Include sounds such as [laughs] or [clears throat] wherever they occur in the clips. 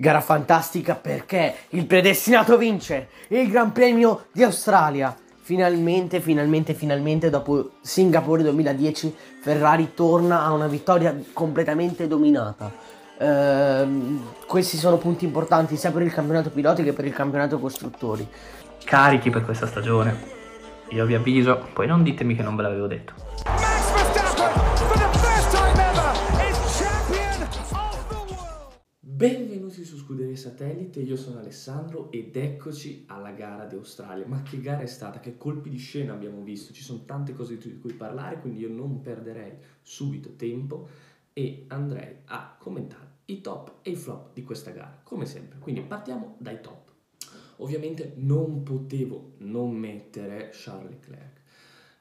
Gara fantastica perché il predestinato vince il Gran Premio di Australia. Finalmente, finalmente, finalmente, dopo Singapore 2010, Ferrari torna a una vittoria completamente dominata. Ehm, questi sono punti importanti sia per il campionato piloti che per il campionato costruttori. Carichi per questa stagione. Io vi avviso, poi non ditemi che non ve l'avevo detto. Benvenuti su Scuderia Satellite, io sono Alessandro ed eccoci alla gara di Australia. Ma che gara è stata? Che colpi di scena abbiamo visto? Ci sono tante cose di cui parlare, quindi io non perderei subito tempo e andrei a commentare i top e i flop di questa gara, come sempre. Quindi partiamo dai top. Ovviamente non potevo non mettere Charles Leclerc.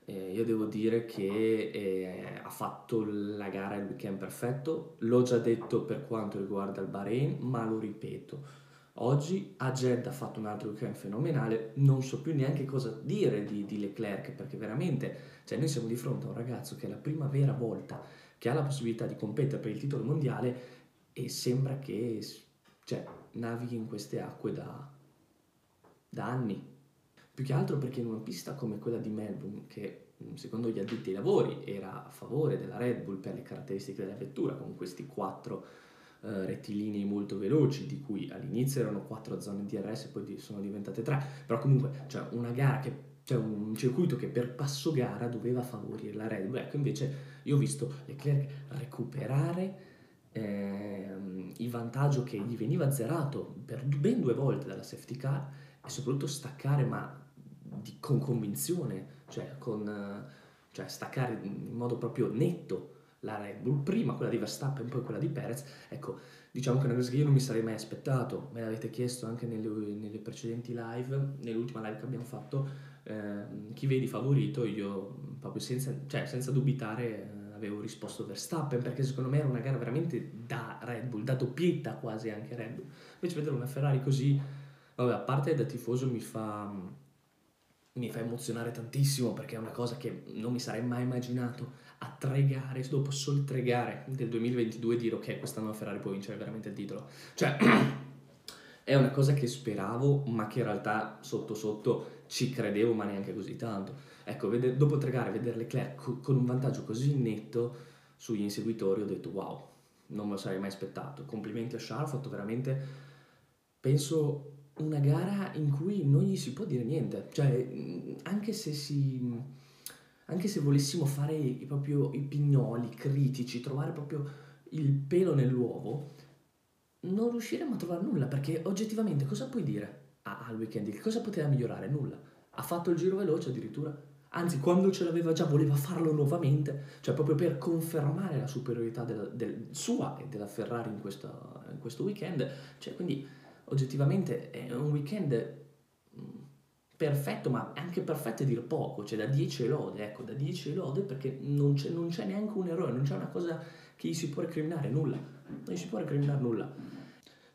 Eh, io devo dire che eh, ha fatto la gara il weekend perfetto, l'ho già detto per quanto riguarda il Bahrain, ma lo ripeto. Oggi a Jeddah ha fatto un altro weekend fenomenale, non so più neanche cosa dire di, di Leclerc perché veramente, cioè noi siamo di fronte a un ragazzo che è la prima vera volta che ha la possibilità di competere per il titolo mondiale e sembra che cioè, navighi in queste acque da, da anni. Più che altro perché in una pista come quella di Melbourne, che secondo gli addetti ai lavori era a favore della Red Bull per le caratteristiche della vettura, con questi quattro eh, rettilinei molto veloci, di cui all'inizio erano quattro zone DRS e poi sono diventate tre, però comunque cioè, una gara che cioè un circuito che per passo gara doveva favorire la Red Bull. Ecco, invece io ho visto Leclerc recuperare ehm, il vantaggio che gli veniva zerato per ben due volte dalla safety car e soprattutto staccare, ma di- con convinzione, cioè, con, eh, cioè staccare in modo proprio netto la Red Bull, prima quella di Verstappen, poi quella di Perez. Ecco, diciamo che è una cosa che io non mi sarei mai aspettato, me l'avete chiesto anche nelle, nelle precedenti live, nell'ultima live che abbiamo fatto, ehm, chi vedi favorito, io proprio senza, cioè, senza dubitare eh, avevo risposto Verstappen, perché secondo me era una gara veramente da Red Bull, da doppietta quasi anche Red Bull. Invece vedere una Ferrari così, vabbè, a parte da tifoso mi fa, mi fa emozionare tantissimo, perché è una cosa che non mi sarei mai immaginato a tre gare, dopo solo tre gare del 2022 dire ok, quest'anno la Ferrari può vincere veramente il titolo. Cioè, [clears throat] è una cosa che speravo, ma che in realtà sotto sotto ci credevo, ma neanche così tanto. Ecco, vede- dopo tre gare, vedere Leclerc co- con un vantaggio così netto sugli inseguitori, ho detto wow, non me lo sarei mai aspettato. Complimenti a Charles, ha fatto veramente, penso, una gara in cui non gli si può dire niente. Cioè, mh, anche se si anche se volessimo fare i, proprio i pignoli critici, trovare proprio il pelo nell'uovo, non riusciremo a trovare nulla perché oggettivamente cosa puoi dire a- al weekend? Che cosa poteva migliorare? Nulla. Ha fatto il giro veloce addirittura. Anzi, quando ce l'aveva già voleva farlo nuovamente, cioè proprio per confermare la superiorità del- del- sua e della Ferrari in, questa- in questo weekend. Cioè, quindi oggettivamente è un weekend mm, perfetto, ma anche perfetto è dire poco, cioè da 10 lode, ecco, da 10 lode perché non c'è, non c'è neanche un errore, non c'è una cosa che gli si può recriminare, nulla, non gli si può recriminare nulla.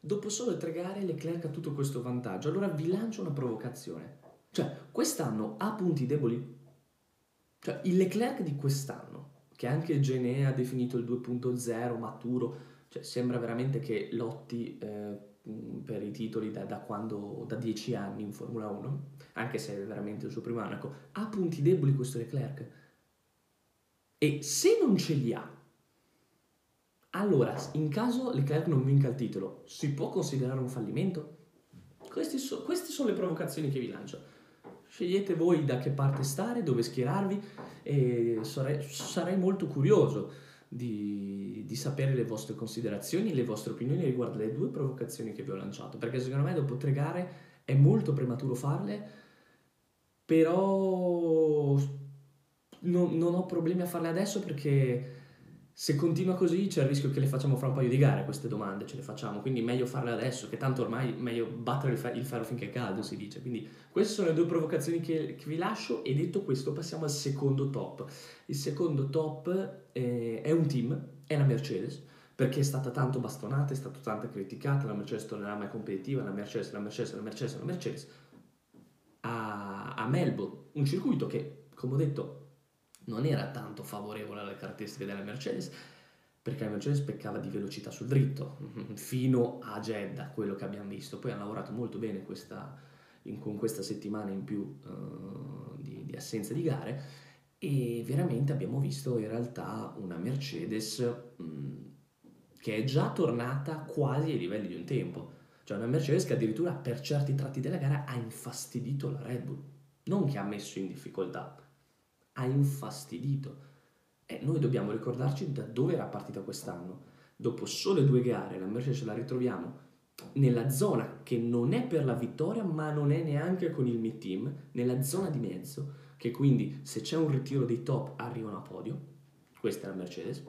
Dopo solo tre gare Leclerc ha tutto questo vantaggio, allora vi lancio una provocazione, cioè quest'anno ha punti deboli? Cioè il Leclerc di quest'anno, che anche Gene ha definito il 2.0 maturo, cioè sembra veramente che lotti eh, per i titoli da, da quando, da 10 anni in Formula 1, anche se è veramente il suo primo anno, ecco, ha punti deboli questo Leclerc. E se non ce li ha, allora, in caso Leclerc non vinca il titolo, si può considerare un fallimento? So- queste sono le provocazioni che vi lancio. Scegliete voi da che parte stare, dove schierarvi e sarei, sarei molto curioso di, di sapere le vostre considerazioni, le vostre opinioni riguardo le due provocazioni che vi ho lanciato, perché secondo me dopo tre gare è molto prematuro farle, però non, non ho problemi a farle adesso perché se continua così c'è il rischio che le facciamo fra un paio di gare queste domande, ce le facciamo, quindi meglio farle adesso, che tanto ormai meglio battere il, fe- il ferro finché è caldo, si dice. Quindi queste sono le due provocazioni che, che vi lascio e detto questo passiamo al secondo top. Il secondo top eh, è un team, è la Mercedes, perché è stata tanto bastonata, è stata tanto criticata, la Mercedes tornerà mai competitiva, la Mercedes, la Mercedes, la Mercedes, la Mercedes. A, a Melbourne, un circuito che, come ho detto, non era tanto favorevole alle caratteristiche della Mercedes, perché la Mercedes peccava di velocità sul dritto, [laughs] fino a Jeddah, quello che abbiamo visto. Poi hanno lavorato molto bene questa, in, con questa settimana in più uh, di, di assenza di gare e veramente abbiamo visto in realtà una Mercedes mh, che è già tornata quasi ai livelli di un tempo. Cioè una Mercedes che addirittura per certi tratti della gara ha infastidito la Red Bull. Non che ha messo in difficoltà, ha infastidito. E noi dobbiamo ricordarci da dove era partita quest'anno. Dopo sole due gare la Mercedes la ritroviamo nella zona che non è per la vittoria ma non è neanche con il mid team, nella zona di mezzo, che quindi se c'è un ritiro dei top arrivano a podio. Questa è la Mercedes.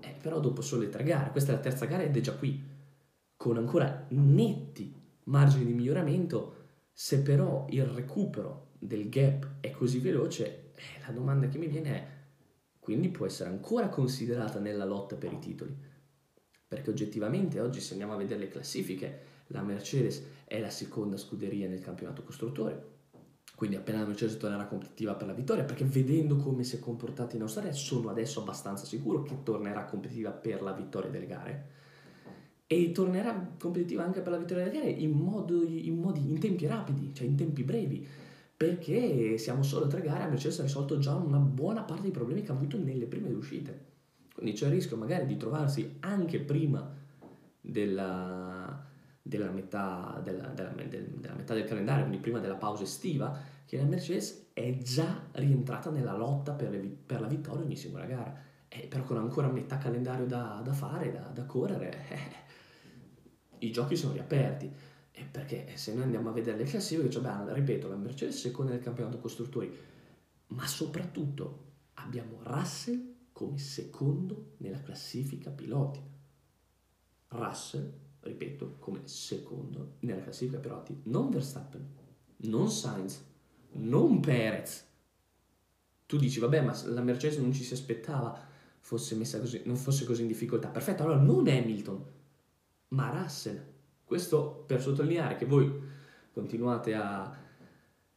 Eh, però dopo sole tre gare, questa è la terza gara ed è già qui, con ancora netti margini di miglioramento. Se però il recupero del gap è così veloce, eh, la domanda che mi viene è, quindi può essere ancora considerata nella lotta per i titoli? Perché oggettivamente oggi se andiamo a vedere le classifiche, la Mercedes è la seconda scuderia nel campionato costruttore, quindi appena la Mercedes tornerà competitiva per la vittoria, perché vedendo come si è comportata in Australia sono adesso abbastanza sicuro che tornerà competitiva per la vittoria delle gare. E tornerà competitiva anche per la vittoria delle gare in, modo, in, modi, in tempi rapidi, cioè in tempi brevi, perché siamo solo a tre gare, la Mercedes ha risolto già una buona parte dei problemi che ha avuto nelle prime uscite. Quindi c'è il rischio magari di trovarsi anche prima della, della, metà, della, della metà del calendario, quindi prima della pausa estiva, che la Mercedes è già rientrata nella lotta per, le, per la vittoria ogni singola gara. Eh, però con ancora metà calendario da, da fare, da, da correre, [laughs] eh, i giochi sono riaperti. Eh, perché se noi andiamo a vedere le classifiche, cioè, beh, ripeto, la Mercedes seconda nel campionato costruttori, ma soprattutto abbiamo Russell come secondo nella classifica piloti. Russell, ripeto, come secondo nella classifica piloti, non Verstappen, non Sainz, non Perez. Tu dici, vabbè, ma la Mercedes non ci si aspettava fosse messa così, non fosse così in difficoltà. Perfetto, allora non Hamilton, ma Russell. Questo per sottolineare che voi continuate a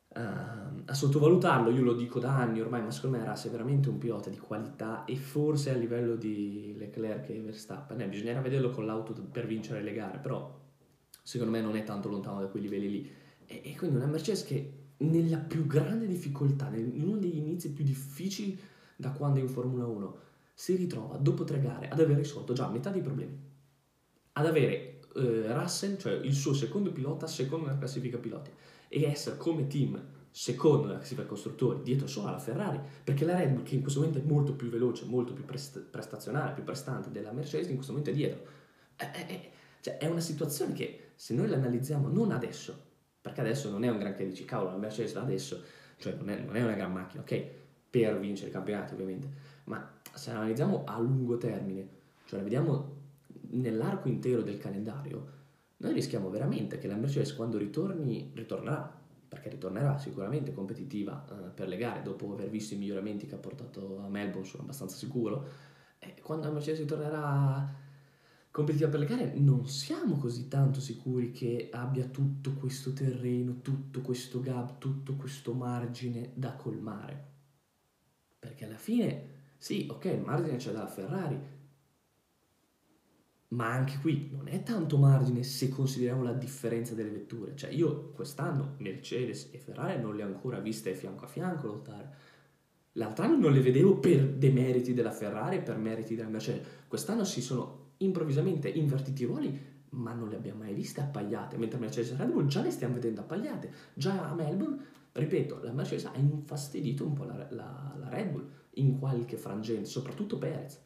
uh, a sottovalutarlo, io lo dico da anni ormai, ma secondo me Russell è veramente un pilota di qualità e forse a livello di Leclerc e Verstappen, eh, bisognerà vederlo con l'auto per vincere le gare, però secondo me non è tanto lontano da quei livelli lì. E, e quindi una Mercedes che nella più grande difficoltà, in uno degli inizi più difficili da quando è in Formula 1, si ritrova dopo tre gare ad aver risolto già metà dei problemi. Ad avere eh, Russell, cioè il suo secondo pilota, secondo nella classifica piloti, e essere come team secondo nella classifica costruttori, dietro solo alla Ferrari, perché la Red Bull, che in questo momento è molto più veloce, molto più prest- prestazionale, più prestante della Mercedes, in questo momento è dietro. È, è, cioè, è una situazione che se noi la analizziamo non adesso, perché adesso non è un granché dici, cavolo, la Mercedes adesso, cioè non è, non è una gran macchina, ok, per vincere i campionati ovviamente, ma se la analizziamo a lungo termine, cioè la vediamo nell'arco intero del calendario, noi rischiamo veramente che la Mercedes quando ritorni, ritornerà, perché ritornerà sicuramente competitiva eh, per le gare dopo aver visto i miglioramenti che ha portato a Melbourne, sono abbastanza sicuro, e quando la Mercedes ritornerà competitiva per le gare non siamo così tanto sicuri che abbia tutto questo terreno, tutto questo gap, tutto questo margine da colmare. Perché alla fine, sì, ok, il margine c'è dalla Ferrari, ma anche qui non è tanto margine se consideriamo la differenza delle vetture. Cioè io quest'anno Mercedes e Ferrari non le ho ancora viste fianco a fianco lottare. L'altro anno non le vedevo per demeriti della Ferrari e per meriti della Mercedes. Quest'anno si sono improvvisamente invertiti i ruoli, ma non le abbiamo mai viste appagliate, mentre Mercedes e Red Bull già le stiamo vedendo appagliate. Già a Melbourne, ripeto, la Mercedes ha infastidito un po' la, la, la Red Bull in qualche frangente, soprattutto Perez.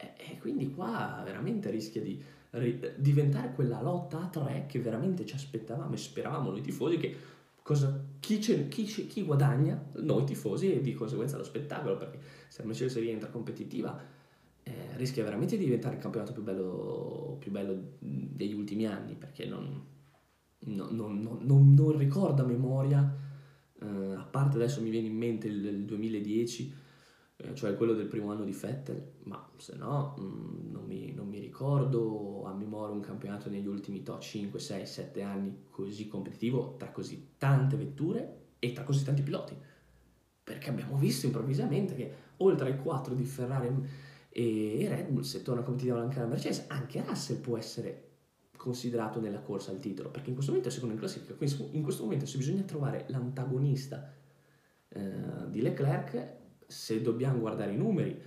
E, quindi qua veramente rischia di diventare quella lotta a tre che veramente ci aspettavamo e speravamo noi tifosi che cosa, chi, chi, chi, guadagna? Noi tifosi e di conseguenza lo spettacolo, perché se la Mercedes rientra competitiva eh, rischia veramente di diventare il campionato più bello, più bello degli ultimi anni, perché non, non, non, non ricordo a memoria, eh, a parte adesso mi viene in mente il, il 2010, eh, cioè quello del primo anno di Vettel, ma se no mh, mm, non, mi, non, mi, ricordo a memoria un campionato negli ultimi to, 5, 6, 7 anni così competitivo tra così tante vetture e tra così tanti piloti. Perché abbiamo visto improvvisamente che oltre ai 4 di Ferrari e Red Bull se torna competitiva anche la Mercedes, anche Russell può essere considerato nella corsa al titolo, perché in questo momento è secondo in classifica, quindi in questo momento se bisogna trovare l'antagonista eh, di Leclerc, se dobbiamo guardare i numeri,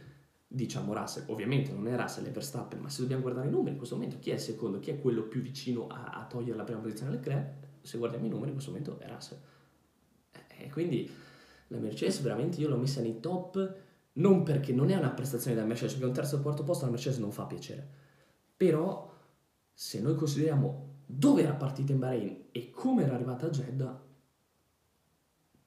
diciamo Russell, ovviamente non è Russell, è Verstappen, ma se dobbiamo guardare i numeri in questo momento, chi è il secondo, chi è quello più vicino a, a togliere la prima posizione a Leclerc, se guardiamo i numeri in questo momento è Russell. E quindi la Mercedes veramente io l'ho messa nei top, non perché non è una prestazione da Mercedes, perché un terzo o quarto posto alla Mercedes non fa piacere, però se noi consideriamo dove era partita in Bahrain e come era arrivata a Jeddah,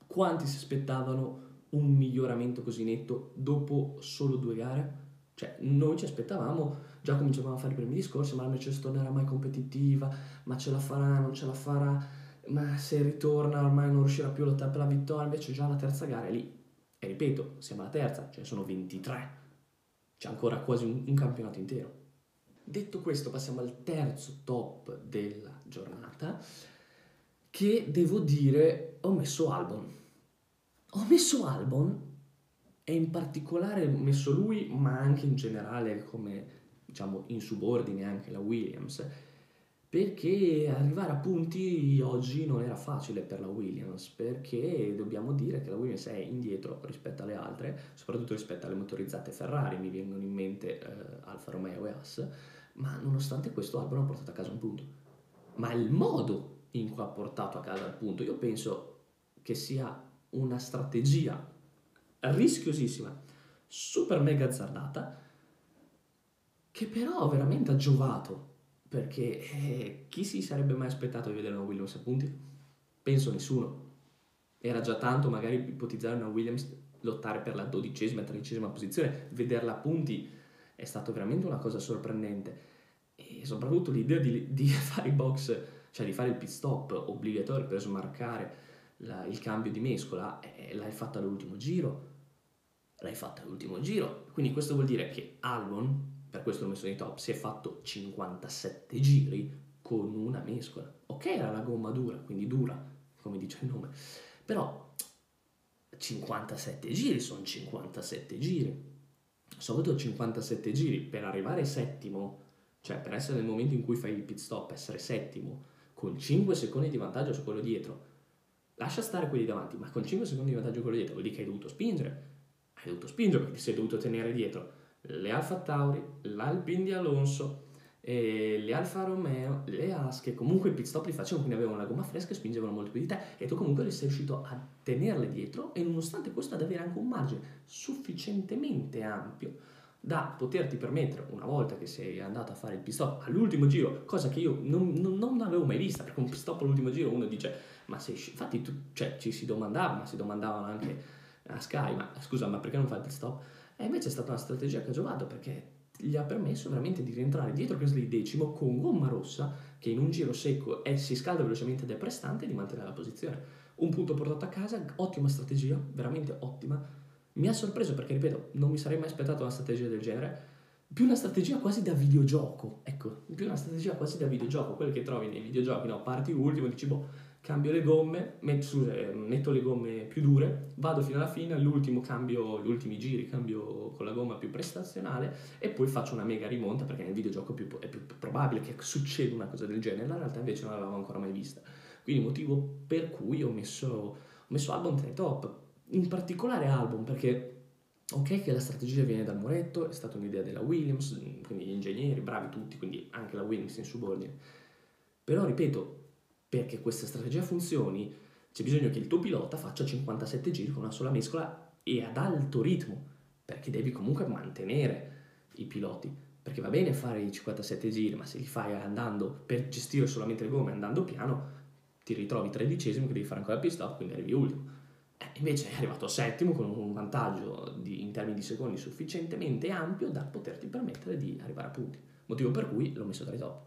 quanti si aspettavano un miglioramento così netto dopo solo due gare? Cioè, noi ci aspettavamo, già cominciavamo a fare i primi discorsi, ma la Mercedes tornerà mai competitiva, ma ce la farà, non ce la farà, ma se ritorna ormai non riuscirà più a lottare per la vittoria, invece già la terza gara è lì. E ripeto, siamo alla terza, ce ne sono 23, c'è ancora quasi un, un campionato intero. Detto questo, passiamo al terzo top della giornata, che devo dire ho messo Albon. Ho messo Albon e in particolare ho messo lui, ma anche in generale come diciamo in subordine anche la Williams, perché arrivare a punti oggi non era facile per la Williams, perché dobbiamo dire che la Williams è indietro rispetto alle altre, soprattutto rispetto alle motorizzate Ferrari, mi vengono in mente eh, Alfa Romeo e Haas, ma nonostante questo Albon ha portato a casa un punto. Ma il modo in cui ha portato a casa il punto, io penso che sia una strategia rischiosissima, super mega azzardata, che però veramente ha giovato, perché eh, chi si sarebbe mai aspettato di vedere una Williams a punti? Penso nessuno. Era già tanto magari ipotizzare una Williams lottare per la dodicesima tredicesima posizione, vederla a punti è stato veramente una cosa sorprendente. E soprattutto l'idea di, di [laughs] fare i box, cioè di fare il pit stop obbligatorio per smarcare la, il cambio di mescola, eh, l'hai fatta all'ultimo giro. L'hai fatta all'ultimo giro. Quindi questo vuol dire che Albon, per questo l'ho messo nei top, si è fatto 57 giri con una mescola. Ok, era la gomma dura, quindi dura, come dice il nome. Però 57 giri sono 57 giri soprattutto 57 giri per arrivare settimo, cioè per essere nel momento in cui fai il pit stop, essere settimo con 5 secondi di vantaggio su quello dietro, lascia stare quelli davanti, ma con 5 secondi di vantaggio quello dietro vuol dire che hai dovuto spingere, hai dovuto spingere perché ti sei dovuto tenere dietro le Alfa Tauri, l'Alpine di Alonso, le Alfa Romeo, le As che comunque i pit stop li facevano quindi avevano la gomma fresca e spingevano molto più di te. E tu comunque sei riuscito a tenerle dietro e nonostante questo ad avere anche un margine sufficientemente ampio da poterti permettere una volta che sei andato a fare il pit stop all'ultimo giro, cosa che io non, non, non avevo mai vista perché un pit stop all'ultimo giro uno dice ma sei infatti tu, cioè, ci si domandava, ma si domandavano anche a Sky, ma scusa ma perché non fai il stop? E invece è stata una strategia che ha giovato perché gli ha permesso veramente di rientrare dietro Gasly decimo con gomma rossa che in un giro secco è, si scalda velocemente ed è prestante di mantenere la posizione. Un punto portato a casa, ottima strategia, veramente ottima. Mi ha sorpreso perché, ripeto, non mi sarei mai aspettato una strategia del genere. Più una strategia quasi da videogioco, ecco, più una strategia quasi da videogioco, quelle che trovi nei videogiochi, no, parti ultimo, dici, boh, cambio le gomme, met, scusa, metto le gomme più dure, vado fino alla fine, all'ultimo cambio gli ultimi giri, cambio con la gomma più prestazionale e poi faccio una mega rimonta perché nel videogioco è più, è più probabile che succeda una cosa del genere, in realtà invece non l'avevo ancora mai vista. Quindi motivo per cui ho messo, ho messo Albon tra i top, in particolare Albon perché ok che la strategia viene dal muretto, è stata un'idea della Williams, quindi gli ingegneri, bravi tutti, quindi anche la Williams in subordine. Però ripeto, perché questa strategia funzioni, c'è bisogno che il tuo pilota faccia 57 giri con una sola mescola e ad alto ritmo, perché devi comunque mantenere i piloti. Perché va bene fare i 57 giri, ma se li fai andando per gestire solamente le gomme andando piano, ti ritrovi tredicesimo che devi fare ancora pit stop, quindi arrivi ultimo. Eh, invece è arrivato settimo con un vantaggio di, in termini di secondi sufficientemente ampio da poterti permettere di arrivare a punti. Motivo per cui l'ho messo tra i top.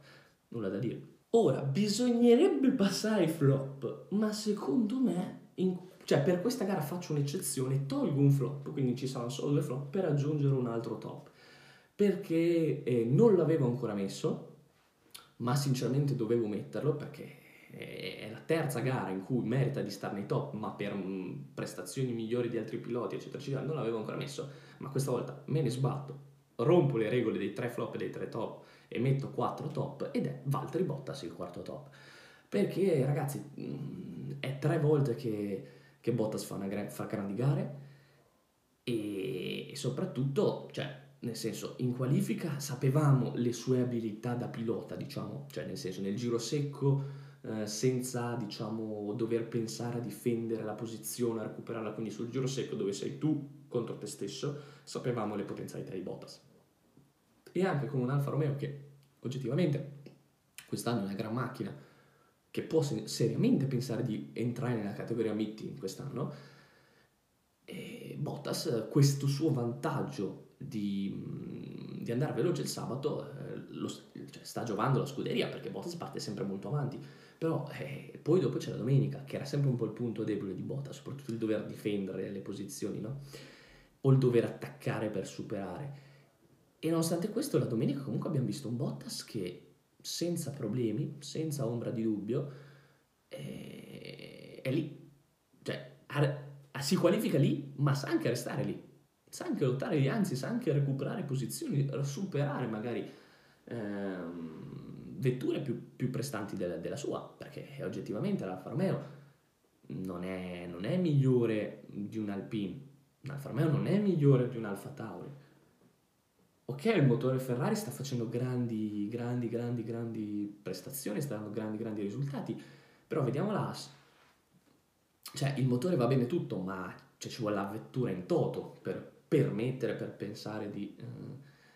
Nulla da dire. Ora, bisognerebbe passare ai flop, ma secondo me, in, cioè per questa gara faccio un'eccezione, tolgo un flop, quindi ci saranno solo due flop per aggiungere un altro top, perché eh, non l'avevo ancora messo, ma sinceramente dovevo metterlo perché è la terza gara in cui merita di stare nei top, ma per mh, prestazioni migliori di altri piloti, eccetera, eccetera, non l'avevo ancora messo, ma questa volta me ne sbatto rompo le regole dei tre flop e dei tre top e metto quattro top ed è Valtteri Bottas il quarto top. Perché ragazzi, mh, è tre volte che, che Bottas fa, una fa grandi gare e, e soprattutto, cioè, nel senso, in qualifica sapevamo le sue abilità da pilota, diciamo, cioè nel senso, nel giro secco, eh, senza, diciamo, dover pensare a difendere la posizione, a recuperarla, quindi sul giro secco dove sei tu contro te stesso, sapevamo le potenzialità di Bottas. E anche con un Alfa Romeo che oggettivamente quest'anno è una gran macchina, che può se- seriamente pensare di entrare nella categoria meeting quest'anno, e Bottas questo suo vantaggio di, di andare veloce il sabato eh, lo, cioè, sta giovando la scuderia perché Bottas parte sempre molto avanti però eh, poi dopo c'è la domenica che era sempre un po' il punto debole di Bottas soprattutto il dover difendere le posizioni no? o il dover attaccare per superare e nonostante questo la domenica comunque abbiamo visto un Bottas che senza problemi senza ombra di dubbio è, è lì. Cioè ha- si qualifica lì ma sa anche restare lì. Sa anche lottare lì, anzi sa anche recuperare posizioni, superare magari ehm, vetture più, più prestanti della, della, sua, perché oggettivamente l'Alfa Romeo non è, non è migliore di un Alpine, l'Alfa Romeo non è migliore di un Alfa Tauri. Ok, il motore Ferrari sta facendo grandi, grandi, grandi, grandi prestazioni, sta dando grandi, grandi risultati, però vediamo l'AS. Cioè, il motore va bene tutto, ma cioè, ci vuole la vettura in toto per permettere, per pensare di, eh,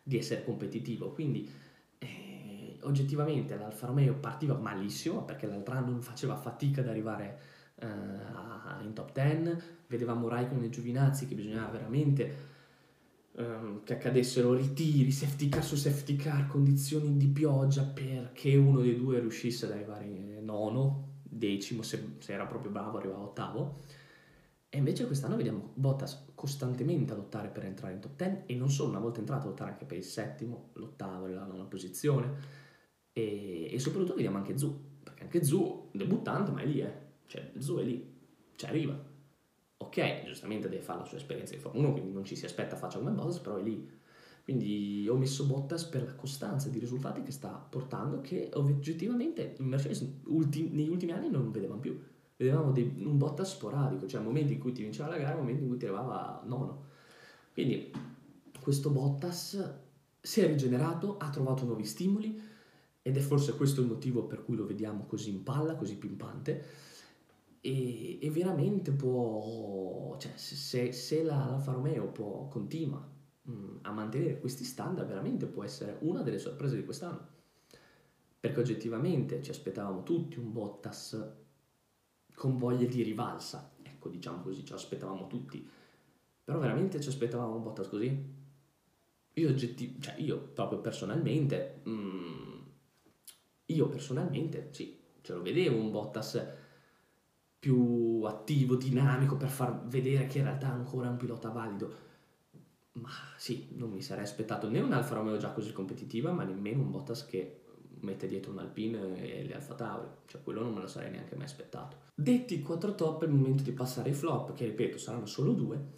di essere competitivo. Quindi eh, oggettivamente l'Alfa Romeo partiva malissimo perché l'altro anno faceva fatica ad arrivare eh, in top 10, vedevamo Raikkonen e Giovinazzi che bisognava veramente ehm, che accadessero ritiri, safety car su safety car, condizioni di pioggia perché uno dei due riuscisse ad arrivare nono, decimo, se, se era proprio bravo arrivava ottavo e invece quest'anno vediamo Bottas costantemente a lottare per entrare in top 10 e non solo, una volta entrato a lottare anche per il settimo, l'ottavo e la nona posizione e, e, soprattutto vediamo anche Zu, perché anche Zu, debuttante, ma è lì, eh. cioè Zu è lì, ci arriva. Ok, giustamente deve fare la sua esperienza di Formula 1, quindi non ci si aspetta faccia come Bottas, però è lì. Quindi ho messo Bottas per la costanza di risultati che sta portando, che oggettivamente in Mercedes ultim- negli ultimi anni non vedevamo più vedevamo dei, un botta sporadico, cioè momenti in cui ti vinceva la gara, momenti in cui ti arrivava nono. Quindi questo Bottas si è rigenerato, ha trovato nuovi stimoli ed è forse questo il motivo per cui lo vediamo così in palla, così pimpante e, e veramente può, cioè se, se la Alfa Romeo può, continua mh, mm, a mantenere questi standard, veramente può essere una delle sorprese di quest'anno. Perché oggettivamente ci aspettavamo tutti un Bottas con voglia di rivalsa. Ecco, diciamo così, ce l'aspettavamo tutti. Però veramente ci aspettavamo un Bottas così? Io, oggetti- cioè io proprio personalmente, mm, io personalmente, sì, ce lo vedevo un Bottas più attivo, dinamico, per far vedere che in realtà è ancora un pilota valido. Ma sì, non mi sarei aspettato né un Alfa Romeo già così competitiva, ma nemmeno un Bottas che mette dietro un Alpine e le Alfa Tauri, cioè quello non me lo sarei neanche mai aspettato. Detti i quattro top è il momento di passare ai flop, che ripeto saranno solo due,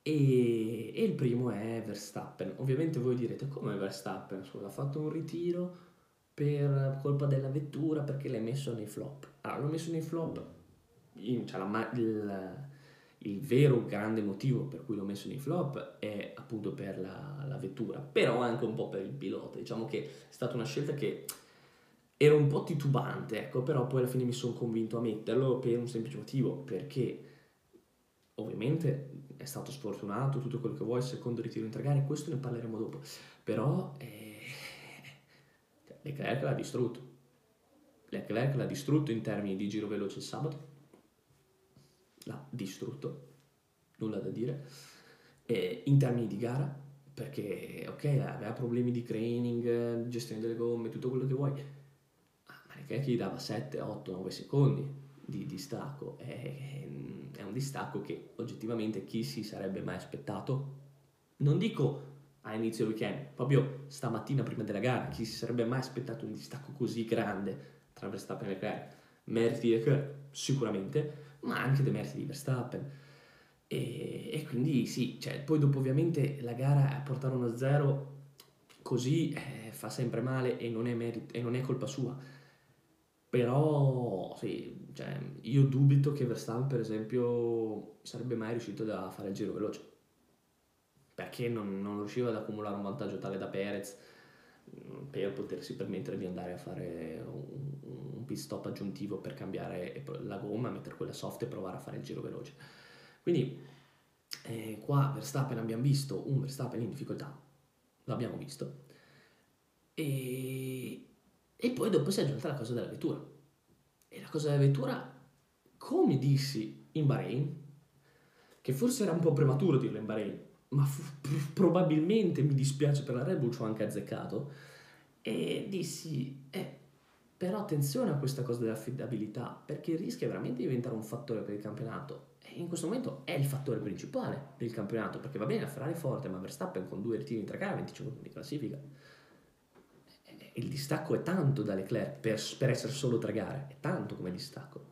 e, e il primo è Verstappen. Ovviamente voi direte come Verstappen, scusa, ha fatto un ritiro per colpa della vettura perché l'hai messo nei flop. Allora, l'ho messo nei flop, cioè la, il, il vero grande motivo per cui l'ho messo nei flop è appunto per la, la, vettura, però anche un po' per il pilota. Diciamo che è stata una scelta che ero un po' titubante, ecco, però poi alla fine mi sono convinto a metterlo per un semplice motivo, perché ovviamente è stato sfortunato, tutto quello che vuoi, secondo ritiro in tre gare, questo ne parleremo dopo, però eh, Leclerc l'ha distrutto. Leclerc l'ha distrutto in termini di giro veloce il sabato, l'ha distrutto, nulla da dire, e in termini di gara, perché ok, aveva problemi di training, gestione delle gomme, tutto quello che vuoi, che gli dava 7, 8, 9 secondi di distacco. È, è un distacco che oggettivamente chi si sarebbe mai aspettato? Non dico a inizio weekend, proprio stamattina prima della gara, chi si sarebbe mai aspettato un distacco così grande tra Verstappen e Leclerc? Meriti di Leclerc sicuramente, ma anche dei meriti di Verstappen. E, e, quindi sì, cioè, poi dopo ovviamente la gara a portare 1-0 così eh, fa sempre male e non è, merit- e non è colpa sua. Però sì, cioè, io dubito che Verstappen, per esempio, sarebbe mai riuscito a fare il giro veloce. Perché non, non riusciva ad accumulare un vantaggio tale da Perez per potersi permettere di andare a fare un, un pit stop aggiuntivo per cambiare la gomma, mettere quella soft e provare a fare il giro veloce. Quindi eh, qua Verstappen abbiamo visto un Verstappen in difficoltà, l'abbiamo visto. E, e poi dopo si è aggiunta la cosa della vettura. E la cosa della vettura, come dissi in Bahrain, che forse era un po' prematuro dirlo in Bahrain, ma fu- probabilmente mi dispiace per la Red Bull, ci ho anche azzeccato, e dissi, eh, però attenzione a questa cosa dell'affidabilità, perché rischia veramente di diventare un fattore per il campionato. E in questo momento è il fattore principale del campionato, perché va bene, la Ferrari forte, ma Verstappen con due ritiri in tre gare, 25 punti di classifica. Il distacco è tanto da Leclerc per, per essere solo tre gare, è tanto come distacco.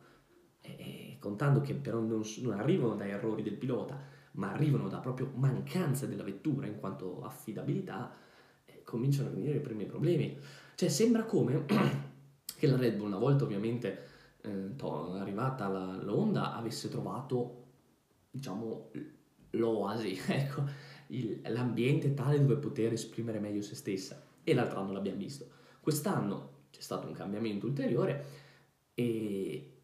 E, e contando che però non, non arrivano da errori del pilota, ma arrivano da proprio mancanza della vettura in quanto affidabilità, eh, cominciano a venire i primi problemi. Cioè sembra come [clears throat] che la Red Bull, una volta ovviamente eh, to- arrivata la, l'Onda, avesse trovato, diciamo, l'oasi, [laughs] ecco, il- l'ambiente tale dove poter esprimere meglio se stessa. E l'altro anno l'abbiamo visto. Quest'anno c'è stato un cambiamento ulteriore e,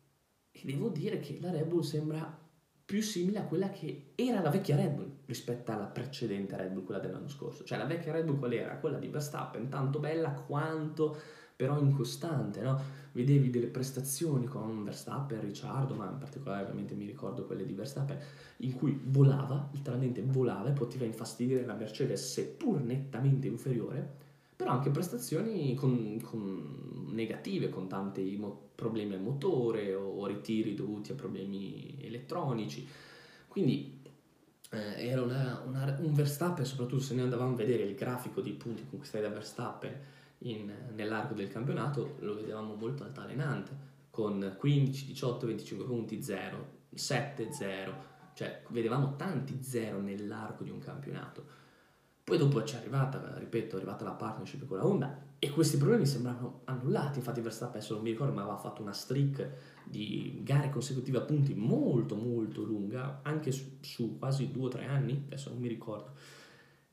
e devo dire che la Red Bull sembra più simile a quella che era la vecchia Red Bull rispetto alla precedente Red Bull, quella dell'anno scorso. Cioè la vecchia Red Bull qual era? Quella di Verstappen, tanto bella quanto però incostante, no? Vedevi delle prestazioni con Verstappen, Ricciardo, ma in particolare ovviamente mi ricordo quelle di Verstappen, in cui volava, letteralmente volava e poteva infastidire la Mercedes seppur nettamente inferiore, però anche prestazioni con, con negative, con tanti mo- problemi al motore o, o ritiri dovuti a problemi elettronici. Quindi eh, era una- una- un Verstappen, soprattutto se noi andavamo a vedere il grafico di punti conquistati da Verstappen in- nell'arco del campionato, lo vedevamo molto altalenante, con 15, 18, 25 punti, 0, 7, 0, cioè vedevamo tanti 0 nell'arco di un campionato. Poi dopo ci è arrivata, ripeto, è arrivata la partnership con la Honda e questi problemi sembrano annullati. Infatti Verstappen, adesso non mi ricordo, ma aveva fatto una streak di gare consecutive a punti molto molto lunga, anche su, su quasi due o tre anni, adesso non mi ricordo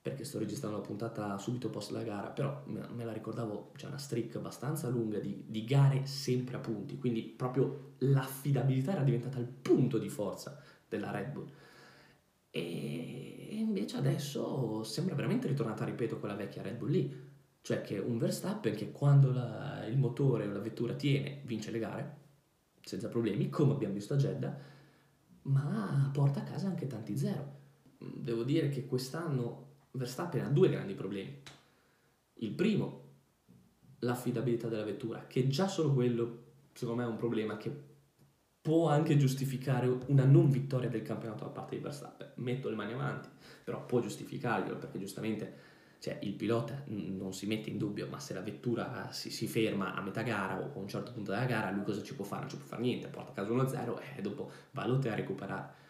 perché sto registrando la puntata subito post la gara, però me, la ricordavo, c'è una streak abbastanza lunga di, di gare sempre a punti, quindi proprio l'affidabilità era diventata il punto di forza della Red Bull. E invece adesso sembra veramente ritornata, ripeto, quella vecchia Red Bull lì. Cioè che un Verstappen che quando la- il motore o la vettura tiene vince le gare, senza problemi, come abbiamo visto a Jeddah, ma porta a casa anche tanti zero. Devo dire che quest'anno Verstappen ha due grandi problemi. Il primo, l'affidabilità della vettura, che già solo quello, secondo me, è un problema che può anche giustificare una non vittoria del campionato da parte di Verstappen. Metto le mani avanti, però può giustificarglielo perché giustamente cioè, il pilota non si mette in dubbio, ma se la vettura si, si ferma a metà gara o a un certo punto della gara, lui cosa ci può fare? Non ci può fare niente, porta a casa 1-0 e dopo va a lottare a recuperare.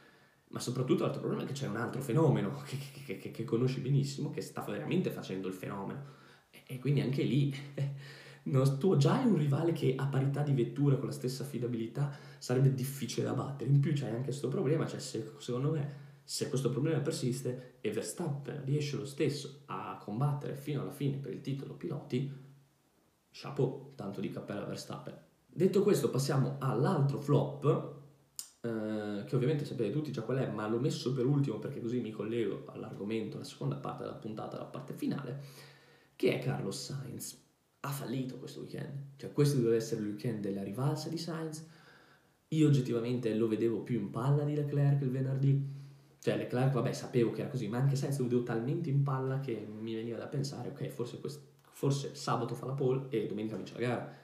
Ma soprattutto l'altro problema è che c'è un altro fenomeno [laughs] che, che- che- che conosci benissimo, che sta veramente facendo il fenomeno. E, e quindi anche lì [laughs] non- tu già hai un rivale che a parità di vettura con la stessa affidabilità sarebbe difficile da battere. In più c'hai anche questo problema, cioè se- secondo me se questo problema persiste e Verstappen riesce lo stesso a combattere fino alla fine per il titolo piloti, chapeau, tanto di cappella Verstappen. Detto questo passiamo all'altro flop, eh, che ovviamente sapete tutti già qual è, ma l'ho messo per ultimo perché così mi collego all'argomento, alla seconda parte della puntata, la parte finale, che è Carlos Sainz. Ha fallito questo weekend, cioè questo doveva essere il weekend della rivalsa di Sainz. Io oggettivamente lo vedevo più in palla di Leclerc il venerdì. Cioè Leclerc, vabbè, sapevo che era così, ma anche Sainz lo vedevo talmente in palla che mi veniva da pensare, ok, forse, quest- forse sabato fa la pole e domenica vince la gara.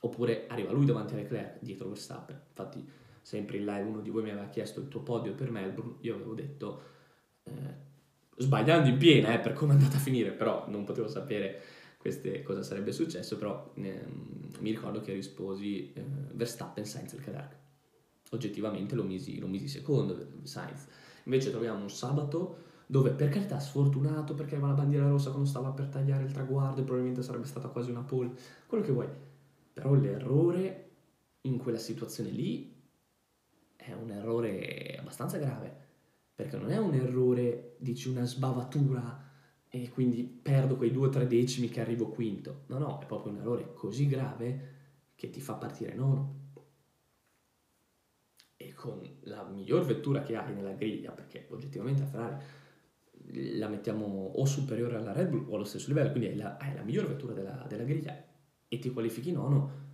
Oppure arriva lui davanti a Leclerc, dietro Verstappen. Infatti, sempre in live uno di voi mi aveva chiesto il tuo podio per Melbourne, io avevo detto, eh, sbagliando in piena, eh, per come è andata a finire, però non potevo sapere queste, cosa sarebbe successo, però ehm, mi ricordo che risposi eh, Verstappen, Sainz e Leclerc. Oggettivamente lo misi, lo misi secondo Sainz. Invece troviamo un sabato dove per carità sfortunato perché aveva la bandiera rossa quando stava per tagliare il traguardo e probabilmente sarebbe stata quasi una pole, quello che vuoi. Però l'errore in quella situazione lì è un errore abbastanza grave, perché non è un errore, dici una sbavatura e quindi perdo quei due o tre decimi che arrivo quinto. No, no, è proprio un errore così grave che ti fa partire nono. E con la miglior vettura che hai nella griglia, perché oggettivamente la Ferrari la mettiamo o superiore alla Red Bull o allo stesso livello, quindi hai la, hai la miglior vettura della, della griglia e ti qualifichi nono,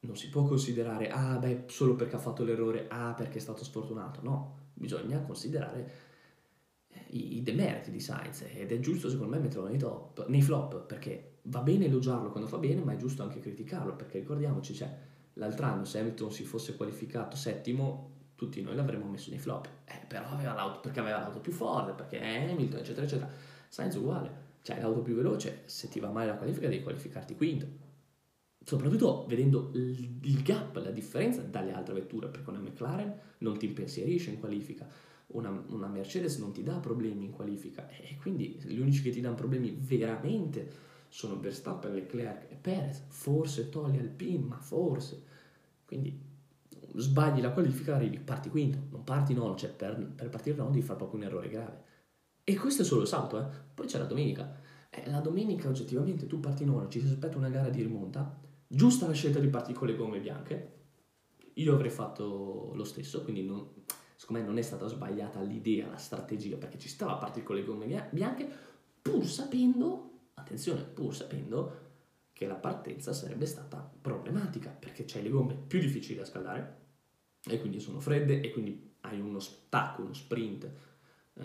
non si può considerare, ah beh, solo perché ha fatto l'errore, ah perché è stato sfortunato, no, bisogna considerare i, i demeriti di Sainz ed è giusto secondo me metterlo nei, top, nei flop, perché va bene elogiarlo quando fa bene, ma è giusto anche criticarlo, perché ricordiamoci, cioè, l'altro anno se Hamilton si fosse qualificato settimo, tutti noi l'avremmo messo nei flop, eh, però aveva l'auto, perché aveva l'auto più forte, perché Hamilton, eccetera, eccetera. Sainz uguale, cioè l'auto più veloce, se ti va male la qualifica devi qualificarti quinto. Soprattutto vedendo il gap, la differenza dalle altre vetture, perché una McLaren non ti impensierisce in qualifica, una, una, Mercedes non ti dà problemi in qualifica e quindi gli unici che ti danno problemi veramente sono Verstappen, Leclerc e Perez, forse togli Alpine, ma forse. Quindi sbagli la qualifica, arrivi, parti quinto, non parti nono, cioè per, per partire nono devi fare proprio un errore grave. E questo è solo il salto, eh. Poi c'è la domenica. Eh, la domenica oggettivamente tu parti nono, ci si aspetta una gara di rimonta, Giusta la scelta di partire con le gomme bianche. Io avrei fatto lo stesso, quindi non, secondo me non è stata sbagliata l'idea, la strategia, perché ci stava a partire con le gomme bianche, pur sapendo, attenzione, pur sapendo che la partenza sarebbe stata problematica, perché c'hai le gomme più difficili da scaldare, e quindi sono fredde, e quindi hai uno stacco, uno sprint eh,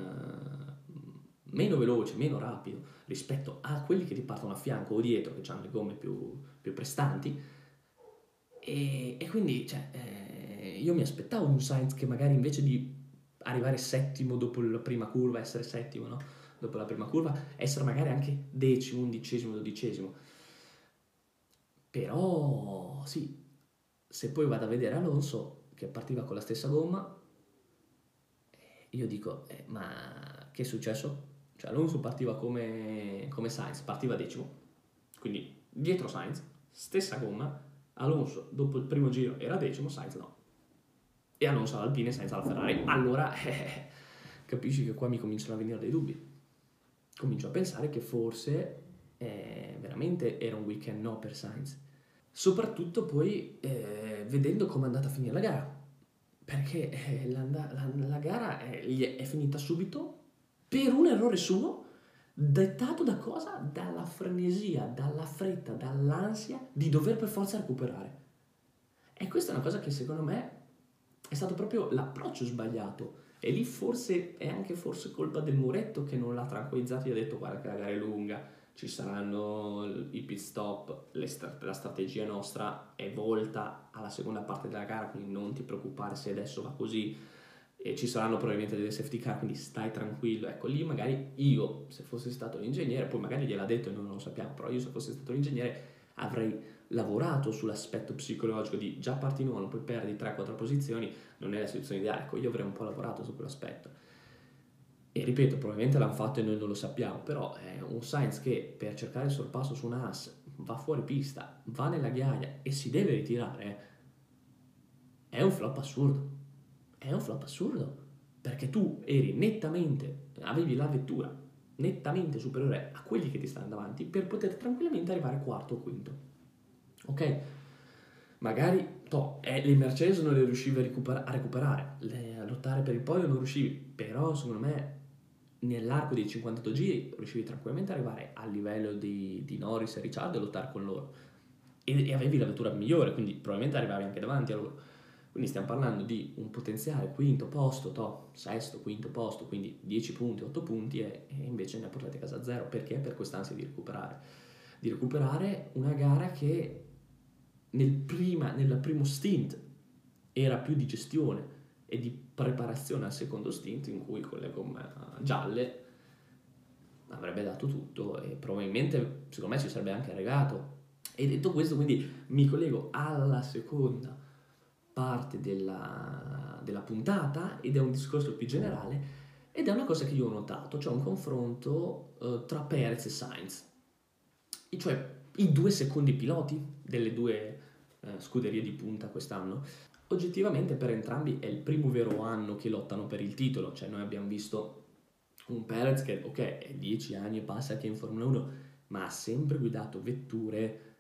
meno veloce, meno rapido rispetto a quelli che ti partono a fianco o dietro, che hanno le gomme più, più prestanti. E, e quindi cioè, eh, io mi aspettavo un Sainz che magari invece di arrivare settimo dopo la prima curva, essere settimo, no? dopo la prima curva, essere magari anche decimo, undicesimo, dodicesimo. Però sì, se poi vado a vedere Alonso che partiva con la stessa gomma, io dico, eh, ma che è successo? Cioè Alonso partiva come, come Sainz, partiva decimo, quindi dietro Sainz, stessa gomma, Alonso dopo il primo giro era decimo, Sainz no. E Alonso all'Alpine, Sainz alla Ferrari. Allora [laughs] eh, capisci che qua mi cominciano a venire dei dubbi. Comincio a pensare che forse eh, veramente era un weekend no per Sainz. Soprattutto poi eh, vedendo come è andata a finire la gara. Perché eh, la, la, la, gara è, è finita subito per un errore suo, dettato da cosa? Dalla frenesia, dalla fretta, dall'ansia di dover per forza recuperare. E questa è una cosa che secondo me è stato proprio l'approccio sbagliato. E lì forse è anche forse colpa del muretto che non l'ha tranquillizzato e ha detto guarda che la gara è lunga, ci saranno i pit stop, la strategia nostra è volta alla seconda parte della gara, quindi non ti preoccupare se adesso va così, e ci saranno probabilmente delle safety car, quindi stai tranquillo. Ecco, lì magari io, se fossi stato l'ingegnere, poi magari gliel'ha detto e non lo sappiamo, però io se fossi stato l'ingegnere avrei lavorato sull'aspetto psicologico di già parti nono, poi perdi 3-4 posizioni, non è la situazione ideale. Ecco, io avrei un po' lavorato su quell'aspetto. E ripeto, probabilmente l'hanno fatto e noi non lo sappiamo, però è un Sainz che per cercare il sorpasso su una AS va fuori pista, va nella ghiaia e si deve ritirare, è un flop assurdo è un flop assurdo, perché tu eri nettamente, avevi la vettura nettamente superiore a quelli che ti stanno davanti per poter tranquillamente arrivare quarto o quinto. Ok? Magari to, eh, le Mercedes non le riuscivi a, recupera- a recuperare, le, a lottare per il podio non riuscivi, però secondo me nell'arco dei 58 giri riuscivi tranquillamente ad arrivare al livello di, di Norris e Ricciardo e lottare con loro. E, e avevi la vettura migliore, quindi probabilmente arrivavi anche davanti a loro quindi stiamo parlando di un potenziale quinto posto, to, sesto, quinto posto, quindi 10 punti, 8 punti e, e invece ne ha portati a casa zero. Perché? Per quest'ansia di recuperare. Di recuperare una gara che nel, prima, nel primo stint era più di gestione e di preparazione al secondo stint in cui con le gomme gialle avrebbe dato tutto e probabilmente secondo me ci sarebbe anche regato. E detto questo quindi mi collego alla seconda parte della, della puntata ed è un discorso più generale Ed è una cosa che io ho notato, cioè un confronto eh, tra Perez e Sainz, e cioè i due secondi piloti delle due eh, scuderie di punta quest'anno. Oggettivamente per entrambi è il primo vero anno che lottano per il titolo, cioè noi abbiamo visto un Perez che ok è 10 anni e passa che è in Formula 1, ma ha sempre guidato vetture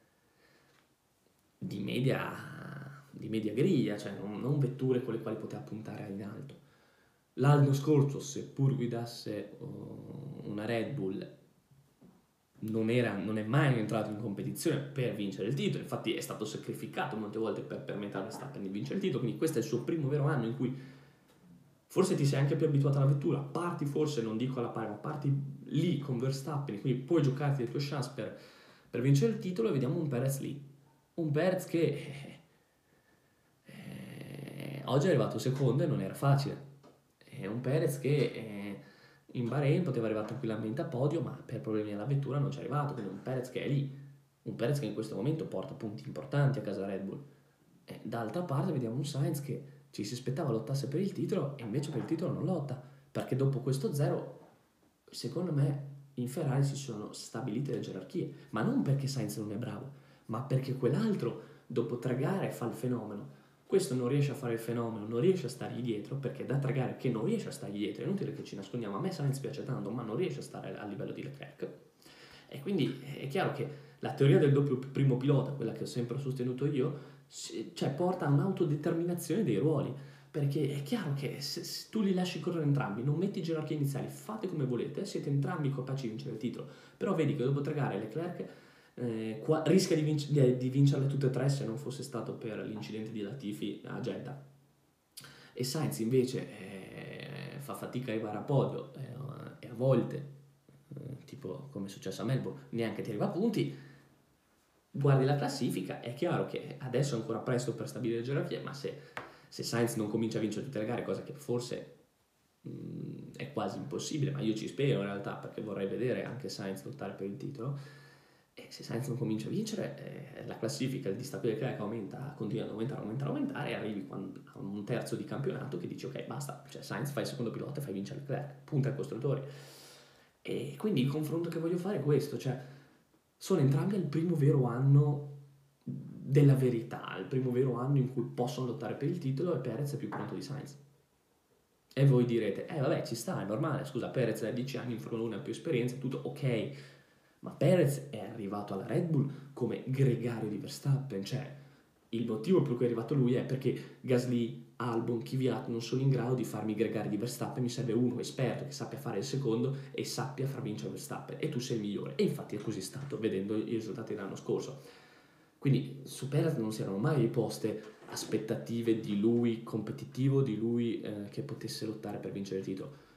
di media, di media griglia, cioè non, non vetture con le quali poteva puntare in alto. L'anno scorso, seppur guidasse uh, una Red Bull, non, era, non, è mai entrato in competizione per vincere il titolo, infatti è stato sacrificato molte volte per permettere a Verstappen di vincere il titolo, quindi questo è il suo primo vero anno in cui forse ti sei anche più abituato alla vettura, parti forse, non dico alla pari, ma parti lì con Verstappen, quindi puoi giocarti le tue chance per, per vincere il titolo e vediamo un Perez lì, un Perez che eh, eh, oggi è arrivato secondo e non era facile. È un Perez che eh, in Bahrain poteva arrivare tranquillamente a podio, ma per problemi alla vettura non ci è arrivato. Quindi un Perez che è lì, un Perez che in questo momento porta punti importanti a casa Red Bull. E d'altra parte vediamo un Sainz che ci si aspettava lottasse per il titolo e invece per il titolo non lotta, perché dopo questo zero, secondo me, in Ferrari si sono stabilite le gerarchie, ma non perché Sainz non è bravo, ma perché quell'altro dopo tre gare fa il fenomeno questo non riesce a fare il fenomeno, non riesce a stargli dietro, perché da tre gare che non riesce a stargli dietro, è inutile che ci nascondiamo, a me Sainz piace tanto, ma non riesce a stare a livello di Leclerc. E quindi è chiaro che la teoria del doppio primo pilota, quella che ho sempre sostenuto io, cioè porta a un'autodeterminazione dei ruoli, perché è chiaro che se, se tu li lasci correre entrambi, non metti gerarchie iniziali, fate come volete, siete entrambi capaci di vincere il titolo, però vedi che dopo tre gare Leclerc eh, qua, rischia di, vinc- di, di, vincerle tutte e tre se non fosse stato per l'incidente di Latifi a Jeddah. E Sainz invece eh, fa fatica a arrivare a podio eh, e a volte, eh, tipo come è successo a Melbourne, neanche ti arriva a punti. Guardi la classifica, è chiaro che adesso è ancora presto per stabilire le gerarchie, ma se, se Sainz non comincia a vincere tutte le gare, cosa che forse mh, mm, è quasi impossibile, ma io ci spero in realtà perché vorrei vedere anche Sainz lottare per il titolo, se Sainz non comincia a vincere, eh, la classifica, il distacco di Leclerc aumenta, continua ad aumentare, aumentare, aumentare e arrivi a un terzo di campionato che dici ok basta, cioè Sainz fai il secondo pilota e fai vincere Leclerc, punta ai costruttori. E quindi il confronto che voglio fare è questo, cioè sono entrambi al primo vero anno della verità, il primo vero anno in cui possono lottare per il titolo e Perez è più pronto di Sainz. E voi direte, eh vabbè ci sta, è normale, scusa Perez ha 10 anni in Formula 1 ha più esperienza, tutto ok, ma Perez è arrivato alla Red Bull come gregario di Verstappen, cioè il motivo per cui è arrivato lui è perché Gasly, Albon, Kvyat non sono in grado di farmi gregare di Verstappen, mi serve uno esperto che sappia fare il secondo e sappia far vincere Verstappen e tu sei il migliore. E infatti è così stato, vedendo i risultati dell'anno scorso. Quindi su Perez non si erano mai riposte aspettative di lui competitivo, di lui eh, che potesse lottare per vincere il titolo.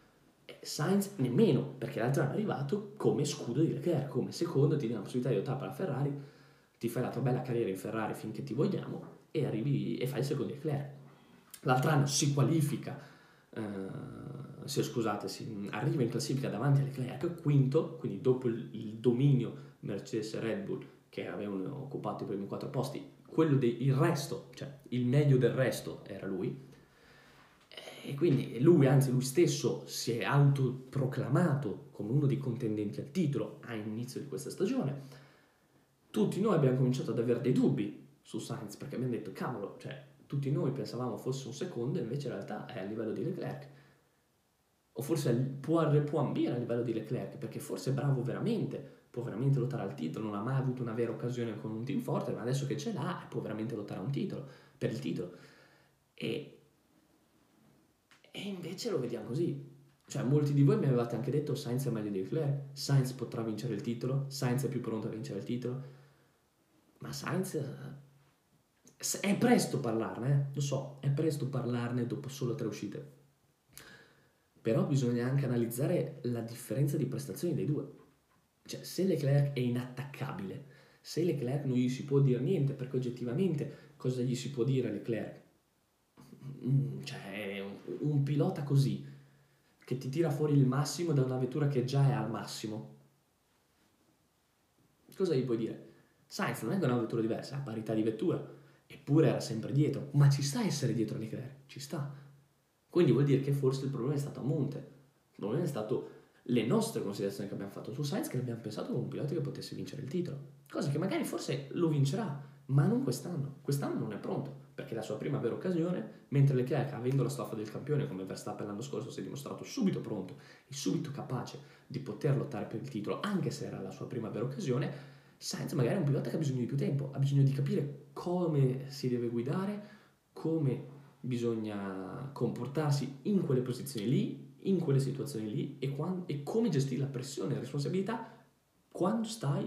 Sainz nemmeno, perché l'altro è arrivato come scudo di Leclerc, come secondo, ti dà la possibilità di lottare per la Ferrari, ti fai la tua bella carriera in Ferrari finché ti vogliamo e arrivi e fai il secondo di Leclerc. L'altro anno si qualifica, eh, se scusate, si arriva in classifica davanti a Leclerc, quinto, quindi dopo il, il dominio Mercedes e Red Bull che avevano occupato i primi quattro posti, quello del resto, cioè il meglio del resto era lui, e quindi lui, anzi lui stesso, si è autoproclamato come uno dei contendenti al titolo all'inizio di questa stagione. Tutti noi abbiamo cominciato ad avere dei dubbi su Sainz perché abbiamo detto, cavolo, cioè, tutti noi pensavamo fosse un secondo, invece in realtà è a livello di Leclerc. O forse può, può ambire a livello di Leclerc perché forse è bravo veramente, può veramente lottare al titolo, non ha mai avuto una vera occasione con un team forte, ma adesso che ce l'ha può veramente lottare un titolo, per il titolo. E e invece lo vediamo così. Cioè, molti di voi mi avevate anche detto Sainz è meglio di Leclerc, Sainz potrà vincere il titolo, Sainz è più pronto a vincere il titolo. Ma Sainz eh, è presto parlarne, eh? lo so, è presto parlarne dopo solo tre uscite. Però bisogna anche analizzare la differenza di prestazioni dei due. Cioè, se Leclerc è inattaccabile, se Leclerc non gli si può dire niente, perché oggettivamente cosa gli si può dire a Leclerc? Mm, cioè, un, un pilota così, che ti tira fuori il massimo da una vettura che già è al massimo. Cosa gli puoi dire? Sainz non è una vettura diversa, ha parità di vettura, eppure era sempre dietro, ma ci sta essere dietro a Leclerc, ci sta. Quindi vuol dire che forse il problema è stato a monte, Il problema è stato le nostre considerazioni che abbiamo fatto su Sainz, che abbiamo pensato come un pilota che potesse vincere il titolo. Cosa che magari forse lo vincerà, ma non quest'anno. Quest'anno non è pronto, perché la sua prima vera occasione, mentre Leclerc, avendo la stoffa del campione come Verstappen l'anno scorso, si è dimostrato subito pronto e subito capace di poter lottare per il titolo, anche se era la sua prima vera occasione. Sainz magari è un pilota che ha bisogno di più tempo, ha bisogno di capire come si deve guidare, come bisogna comportarsi in quelle posizioni lì, in quelle situazioni lì e, quando, e come gestire la pressione e la responsabilità quando stai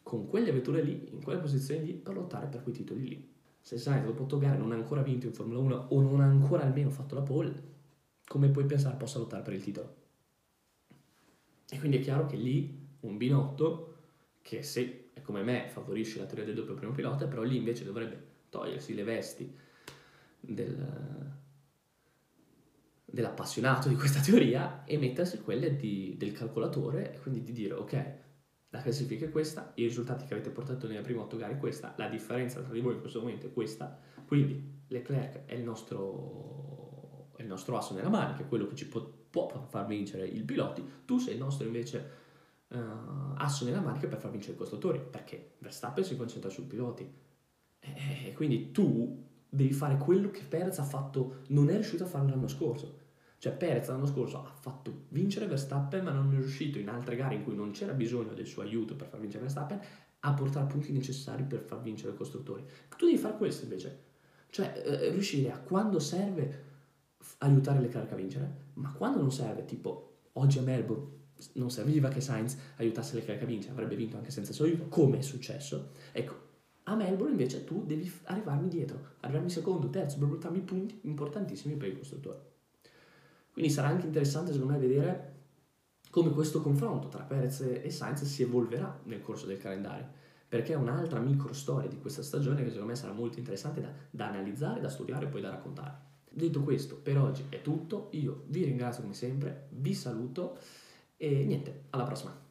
con quelle vetture lì, in quelle posizioni lì, per lottare per quei titoli lì. Se Sainz dopo otto gare non ha ancora vinto in Formula 1 o non ha ancora almeno fatto la pole, come puoi pensare possa lottare per il titolo? E quindi è chiaro che lì un Binotto, che se è come me favorisce la teoria del doppio primo pilota, però lì invece dovrebbe togliersi le vesti del, dell'appassionato di questa teoria e mettersi quelle di, del calcolatore e quindi di dire ok, la classifica è questa, i risultati che avete portato nelle prime otto gare è questa, la differenza tra di voi in questo momento è questa, quindi Leclerc è il nostro, è il nostro asso nella manica, quello che ci può, può, far vincere i piloti, tu sei il nostro invece uh, asso nella manica per far vincere i costruttori, perché Verstappen si concentra sui piloti. E quindi tu devi fare quello che Perez ha fatto, non è riuscito a fare l'anno scorso. Cioè Perez l'anno scorso ha fatto vincere Verstappen, ma non è riuscito in altre gare in cui non c'era bisogno del suo aiuto per far vincere Verstappen a portare i punti necessari per far vincere i costruttori. Tu devi fare questo invece. Cioè eh, riuscire a quando serve aiutare le cariche a vincere, ma quando non serve, tipo oggi a Melbourne non serviva che Sainz aiutasse le cariche a vincere, avrebbe vinto anche senza il suo aiuto, come è successo. Ecco, a Melbourne invece tu devi arrivarmi dietro, arrivarmi secondo, terzo, per portarmi punti importantissimi per il costruttore. Quindi sarà anche interessante secondo me vedere come questo confronto tra Perez e Sainz si evolverà nel corso del calendario, perché è un'altra micro storia di questa stagione che secondo me sarà molto interessante da, da analizzare, da studiare e poi da raccontare. Detto questo, per oggi è tutto, io vi ringrazio come sempre, vi saluto e niente, alla prossima.